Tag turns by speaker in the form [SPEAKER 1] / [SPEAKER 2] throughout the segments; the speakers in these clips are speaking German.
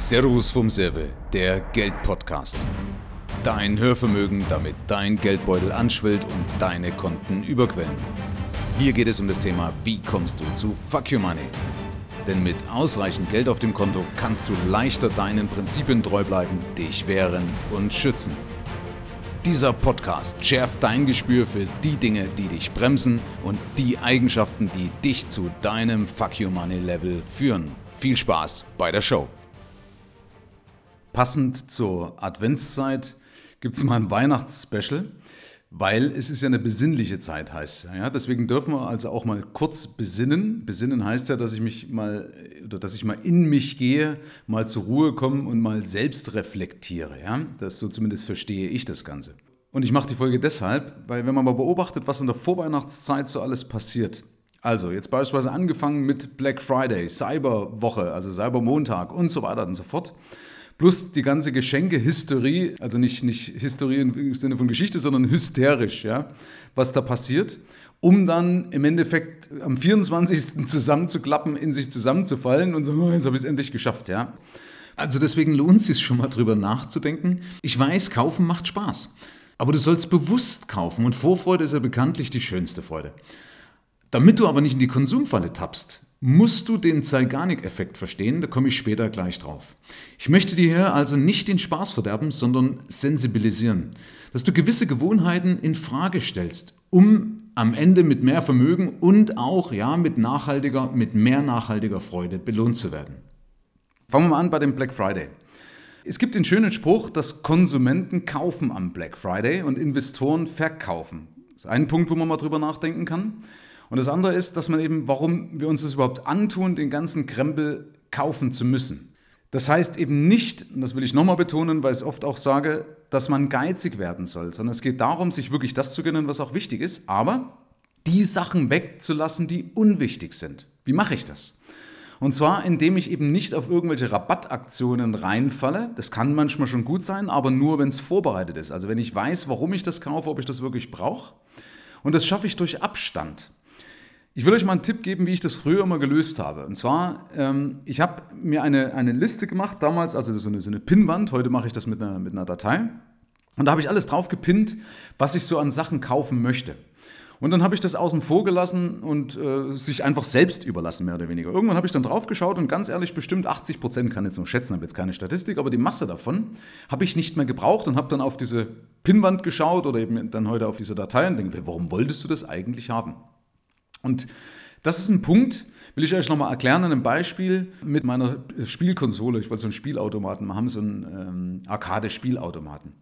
[SPEAKER 1] Servus vom Serve, der Geldpodcast. Dein Hörvermögen, damit dein Geldbeutel anschwillt und deine Konten überquellen. Hier geht es um das Thema, wie kommst du zu Fuck Your Money? Denn mit ausreichend Geld auf dem Konto kannst du leichter deinen Prinzipien treu bleiben, dich wehren und schützen. Dieser Podcast schärft dein Gespür für die Dinge, die dich bremsen und die Eigenschaften, die dich zu deinem Fuck Your Money Level führen. Viel Spaß bei der Show. Passend zur Adventszeit gibt es mal ein Weihnachtsspecial, weil es ist ja eine besinnliche Zeit, heißt ja. Deswegen dürfen wir also auch mal kurz besinnen. Besinnen heißt ja, dass ich mich mal oder dass ich mal in mich gehe, mal zur Ruhe komme und mal selbst reflektiere. Ja? Das so zumindest verstehe ich das Ganze. Und ich mache die Folge deshalb, weil wenn man mal beobachtet, was in der Vorweihnachtszeit so alles passiert. Also jetzt beispielsweise angefangen mit Black Friday, Cyberwoche, also Cybermontag und so weiter und so fort Plus die ganze Geschenke-Hysterie, also nicht, nicht Hysterie im Sinne von Geschichte, sondern hysterisch, ja, was da passiert, um dann im Endeffekt am 24. zusammenzuklappen, in sich zusammenzufallen und so, oh, jetzt habe ich es endlich geschafft, ja. Also deswegen lohnt es sich schon mal drüber nachzudenken. Ich weiß, kaufen macht Spaß. Aber du sollst bewusst kaufen und Vorfreude ist ja bekanntlich die schönste Freude. Damit du aber nicht in die Konsumfalle tappst, musst du den Zeigarnik-Effekt verstehen, da komme ich später gleich drauf. Ich möchte dir hier also nicht den Spaß verderben, sondern sensibilisieren, dass du gewisse Gewohnheiten in Frage stellst, um am Ende mit mehr Vermögen und auch ja mit nachhaltiger, mit mehr nachhaltiger Freude belohnt zu werden. Fangen wir mal an bei dem Black Friday. Es gibt den schönen Spruch, dass Konsumenten kaufen am Black Friday und Investoren verkaufen. Das ist ein Punkt, wo man mal drüber nachdenken kann. Und das andere ist, dass man eben, warum wir uns das überhaupt antun, den ganzen Krempel kaufen zu müssen. Das heißt eben nicht, und das will ich nochmal betonen, weil ich es oft auch sage, dass man geizig werden soll, sondern es geht darum, sich wirklich das zu gönnen, was auch wichtig ist, aber die Sachen wegzulassen, die unwichtig sind. Wie mache ich das? Und zwar, indem ich eben nicht auf irgendwelche Rabattaktionen reinfalle. Das kann manchmal schon gut sein, aber nur, wenn es vorbereitet ist. Also wenn ich weiß, warum ich das kaufe, ob ich das wirklich brauche. Und das schaffe ich durch Abstand. Ich will euch mal einen Tipp geben, wie ich das früher immer gelöst habe. Und zwar, ähm, ich habe mir eine, eine Liste gemacht damals, also so eine, so eine Pinnwand. Heute mache ich das mit einer, mit einer Datei. Und da habe ich alles drauf gepinnt, was ich so an Sachen kaufen möchte. Und dann habe ich das außen vor gelassen und äh, sich einfach selbst überlassen, mehr oder weniger. Irgendwann habe ich dann drauf geschaut und ganz ehrlich, bestimmt 80 Prozent, kann jetzt nur schätzen, habe jetzt keine Statistik, aber die Masse davon habe ich nicht mehr gebraucht und habe dann auf diese Pinnwand geschaut oder eben dann heute auf diese Datei und denke, warum wolltest du das eigentlich haben? Und das ist ein Punkt, will ich euch nochmal erklären an einem Beispiel mit meiner Spielkonsole. Ich wollte so einen Spielautomaten wir haben, so einen ähm, Arcade-Spielautomaten.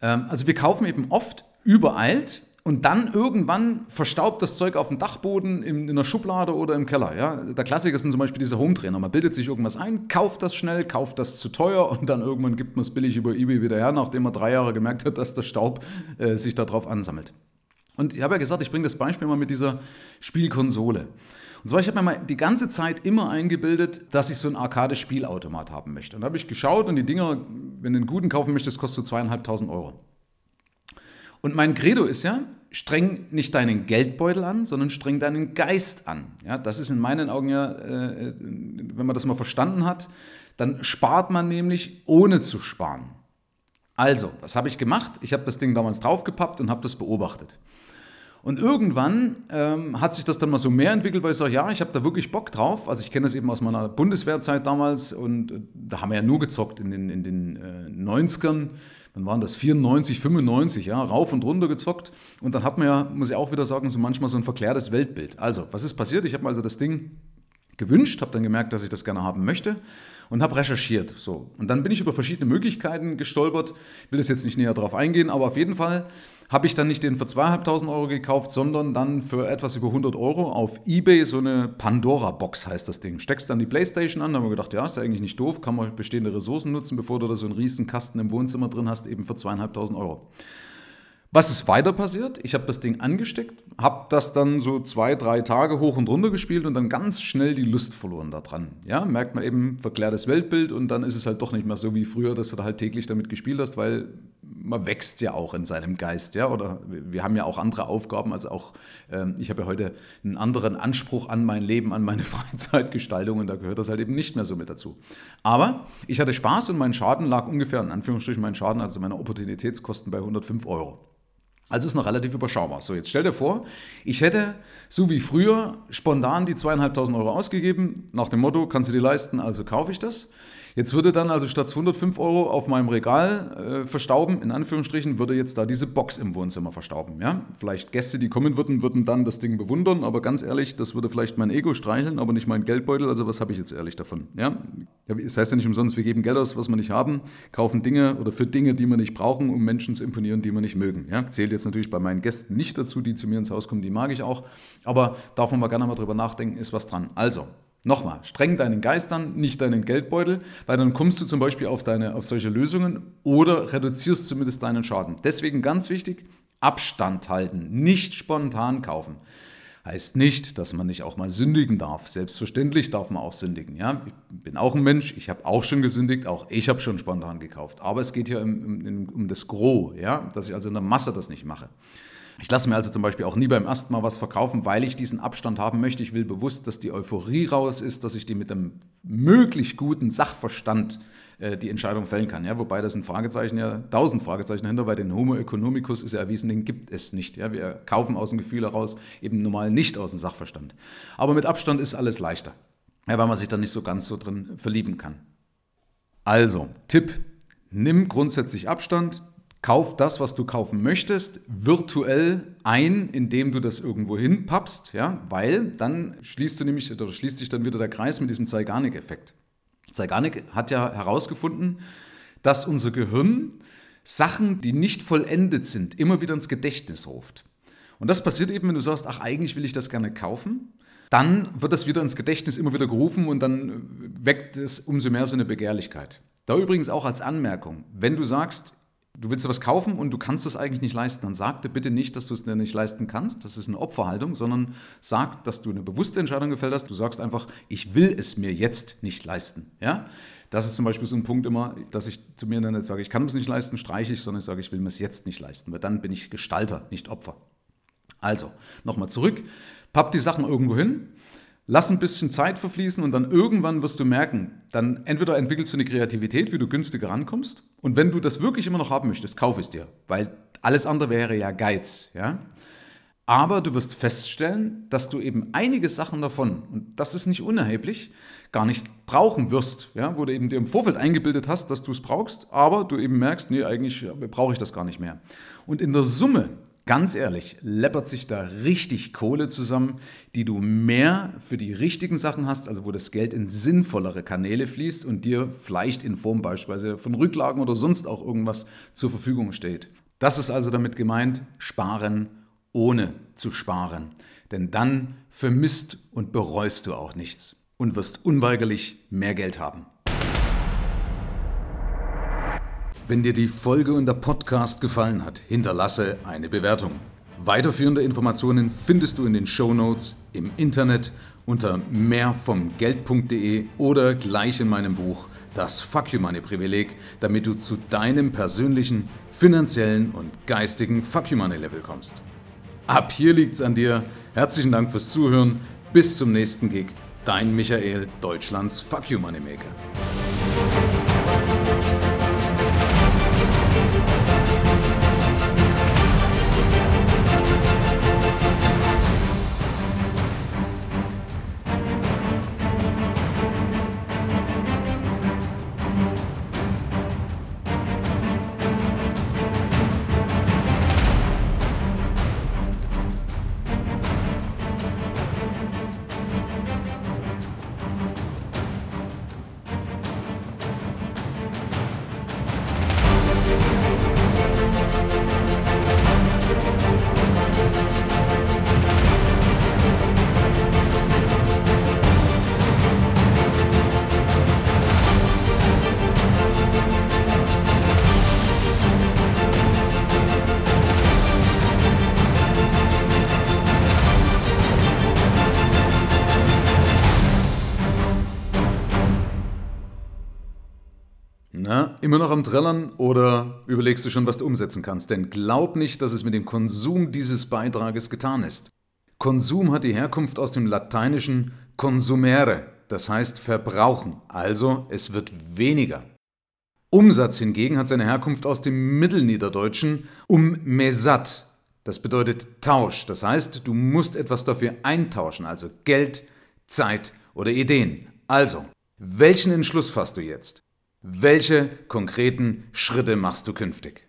[SPEAKER 1] Ähm, also wir kaufen eben oft übereilt und dann irgendwann verstaubt das Zeug auf dem Dachboden, in, in der Schublade oder im Keller. Ja? Der Klassiker sind zum Beispiel diese Home-Trainer. Man bildet sich irgendwas ein, kauft das schnell, kauft das zu teuer und dann irgendwann gibt man es billig über Ebay wieder her, nachdem man drei Jahre gemerkt hat, dass der Staub äh, sich darauf ansammelt. Und ich habe ja gesagt, ich bringe das Beispiel mal mit dieser Spielkonsole. Und zwar, ich habe mir mal die ganze Zeit immer eingebildet, dass ich so einen Arcade-Spielautomat haben möchte. Und da habe ich geschaut und die Dinger, wenn du einen guten kaufen möchtest, kostet so zweieinhalbtausend Euro. Und mein Credo ist ja, streng nicht deinen Geldbeutel an, sondern streng deinen Geist an. Ja, das ist in meinen Augen ja, äh, wenn man das mal verstanden hat, dann spart man nämlich ohne zu sparen. Also, was habe ich gemacht? Ich habe das Ding damals draufgepappt und habe das beobachtet. Und irgendwann ähm, hat sich das dann mal so mehr entwickelt, weil ich sage, ja, ich habe da wirklich Bock drauf. Also ich kenne das eben aus meiner Bundeswehrzeit damals und äh, da haben wir ja nur gezockt in den, in den äh, 90ern. Dann waren das 94, 95, ja, rauf und runter gezockt. Und dann hat man ja, muss ich auch wieder sagen, so manchmal so ein verklärtes Weltbild. Also, was ist passiert? Ich habe mir also das Ding gewünscht, habe dann gemerkt, dass ich das gerne haben möchte und habe recherchiert. So. Und dann bin ich über verschiedene Möglichkeiten gestolpert. Ich will das jetzt nicht näher drauf eingehen, aber auf jeden Fall habe ich dann nicht den für 2.500 Euro gekauft, sondern dann für etwas über 100 Euro auf Ebay so eine Pandora-Box heißt das Ding. Steckst dann die Playstation an, da haben wir gedacht, ja, ist ja eigentlich nicht doof, kann man bestehende Ressourcen nutzen, bevor du da so einen riesen Kasten im Wohnzimmer drin hast, eben für 2.500 Euro. Was ist weiter passiert? Ich habe das Ding angesteckt, habe das dann so zwei, drei Tage hoch und runter gespielt und dann ganz schnell die Lust verloren daran. Ja, merkt man eben verklärtes Weltbild und dann ist es halt doch nicht mehr so wie früher, dass du da halt täglich damit gespielt hast, weil man wächst ja auch in seinem Geist, ja, oder wir haben ja auch andere Aufgaben, also auch, ähm, ich habe ja heute einen anderen Anspruch an mein Leben, an meine Freizeitgestaltung und da gehört das halt eben nicht mehr so mit dazu. Aber ich hatte Spaß und mein Schaden lag ungefähr, in Anführungsstrichen mein Schaden, also meine Opportunitätskosten bei 105 Euro. Also ist noch relativ überschaubar. So, jetzt stell dir vor, ich hätte, so wie früher, spontan die zweieinhalbtausend Euro ausgegeben, nach dem Motto, kannst du dir leisten, also kaufe ich das. Jetzt würde dann also statt 105 Euro auf meinem Regal äh, verstauben, in Anführungsstrichen, würde jetzt da diese Box im Wohnzimmer verstauben. Ja? Vielleicht Gäste, die kommen würden, würden dann das Ding bewundern, aber ganz ehrlich, das würde vielleicht mein Ego streicheln, aber nicht mein Geldbeutel. Also was habe ich jetzt ehrlich davon? Ja? Das heißt ja nicht umsonst, wir geben Geld aus, was wir nicht haben, kaufen Dinge oder für Dinge, die wir nicht brauchen, um Menschen zu imponieren, die wir nicht mögen. Ja? Zählt jetzt natürlich bei meinen Gästen nicht dazu, die zu mir ins Haus kommen, die mag ich auch, aber darf man mal gerne mal drüber nachdenken, ist was dran. Also, Nochmal, streng deinen Geist an, nicht deinen Geldbeutel, weil dann kommst du zum Beispiel auf, deine, auf solche Lösungen oder reduzierst zumindest deinen Schaden. Deswegen ganz wichtig, Abstand halten, nicht spontan kaufen. Heißt nicht, dass man nicht auch mal sündigen darf. Selbstverständlich darf man auch sündigen. Ja? Ich bin auch ein Mensch, ich habe auch schon gesündigt, auch ich habe schon spontan gekauft. Aber es geht hier um, um, um das Gros, ja? dass ich also in der Masse das nicht mache. Ich lasse mir also zum Beispiel auch nie beim ersten Mal was verkaufen, weil ich diesen Abstand haben möchte. Ich will bewusst, dass die Euphorie raus ist, dass ich die mit einem möglich guten Sachverstand äh, die Entscheidung fällen kann. Ja? Wobei das ein Fragezeichen ja, tausend Fragezeichen hinter, weil den Homo economicus ist ja erwiesen, den gibt es nicht. Ja? Wir kaufen aus dem Gefühl heraus eben normal nicht aus dem Sachverstand. Aber mit Abstand ist alles leichter, ja, weil man sich dann nicht so ganz so drin verlieben kann. Also, Tipp, nimm grundsätzlich Abstand, Kauf das, was du kaufen möchtest, virtuell ein, indem du das irgendwo hinpappst, ja, weil dann schließt du nämlich oder schließt sich dann wieder der Kreis mit diesem Zeigarnik-Effekt. Zeigarnik hat ja herausgefunden, dass unser Gehirn Sachen, die nicht vollendet sind, immer wieder ins Gedächtnis ruft. Und das passiert eben, wenn du sagst, ach, eigentlich will ich das gerne kaufen. Dann wird das wieder ins Gedächtnis immer wieder gerufen und dann weckt es umso mehr so eine Begehrlichkeit. Da übrigens auch als Anmerkung, wenn du sagst, du willst was kaufen und du kannst es eigentlich nicht leisten, dann sag dir bitte nicht, dass du es dir nicht leisten kannst. Das ist eine Opferhaltung, sondern sag, dass du eine bewusste Entscheidung gefällt hast. Du sagst einfach, ich will es mir jetzt nicht leisten. Ja? Das ist zum Beispiel so ein Punkt immer, dass ich zu mir dann nicht sage, ich kann es nicht leisten, streiche ich, sondern ich sage, ich will mir es jetzt nicht leisten, weil dann bin ich Gestalter, nicht Opfer. Also, nochmal zurück, papp die Sachen irgendwo hin, Lass ein bisschen Zeit verfließen und dann irgendwann wirst du merken, dann entweder entwickelst du eine Kreativität, wie du günstiger rankommst. Und wenn du das wirklich immer noch haben möchtest, kauf es dir, weil alles andere wäre ja Geiz. Ja? Aber du wirst feststellen, dass du eben einige Sachen davon, und das ist nicht unerheblich, gar nicht brauchen wirst, ja? wo du eben dir im Vorfeld eingebildet hast, dass du es brauchst, aber du eben merkst, nee, eigentlich brauche ich das gar nicht mehr. Und in der Summe Ganz ehrlich, läppert sich da richtig Kohle zusammen, die du mehr für die richtigen Sachen hast, also wo das Geld in sinnvollere Kanäle fließt und dir vielleicht in Form beispielsweise von Rücklagen oder sonst auch irgendwas zur Verfügung steht. Das ist also damit gemeint, sparen ohne zu sparen. Denn dann vermisst und bereust du auch nichts und wirst unweigerlich mehr Geld haben. Wenn dir die Folge und der Podcast gefallen hat, hinterlasse eine Bewertung. Weiterführende Informationen findest du in den Show Notes, im Internet unter mehrvomgeld.de oder gleich in meinem Buch Das Fuck You Money Privileg, damit du zu deinem persönlichen, finanziellen und geistigen Fuck You Money Level kommst. Ab hier liegt's an dir. Herzlichen Dank fürs Zuhören. Bis zum nächsten Gig. Dein Michael, Deutschlands Fuck You Money Maker. Na, immer noch am Trällern oder überlegst du schon, was du umsetzen kannst? Denn glaub nicht, dass es mit dem Konsum dieses Beitrages getan ist. Konsum hat die Herkunft aus dem lateinischen consumere, das heißt verbrauchen, also es wird weniger. Umsatz hingegen hat seine Herkunft aus dem Mittelniederdeutschen um mesat, das bedeutet Tausch, das heißt, du musst etwas dafür eintauschen, also Geld, Zeit oder Ideen. Also, welchen Entschluss fasst du jetzt? Welche konkreten Schritte machst du künftig?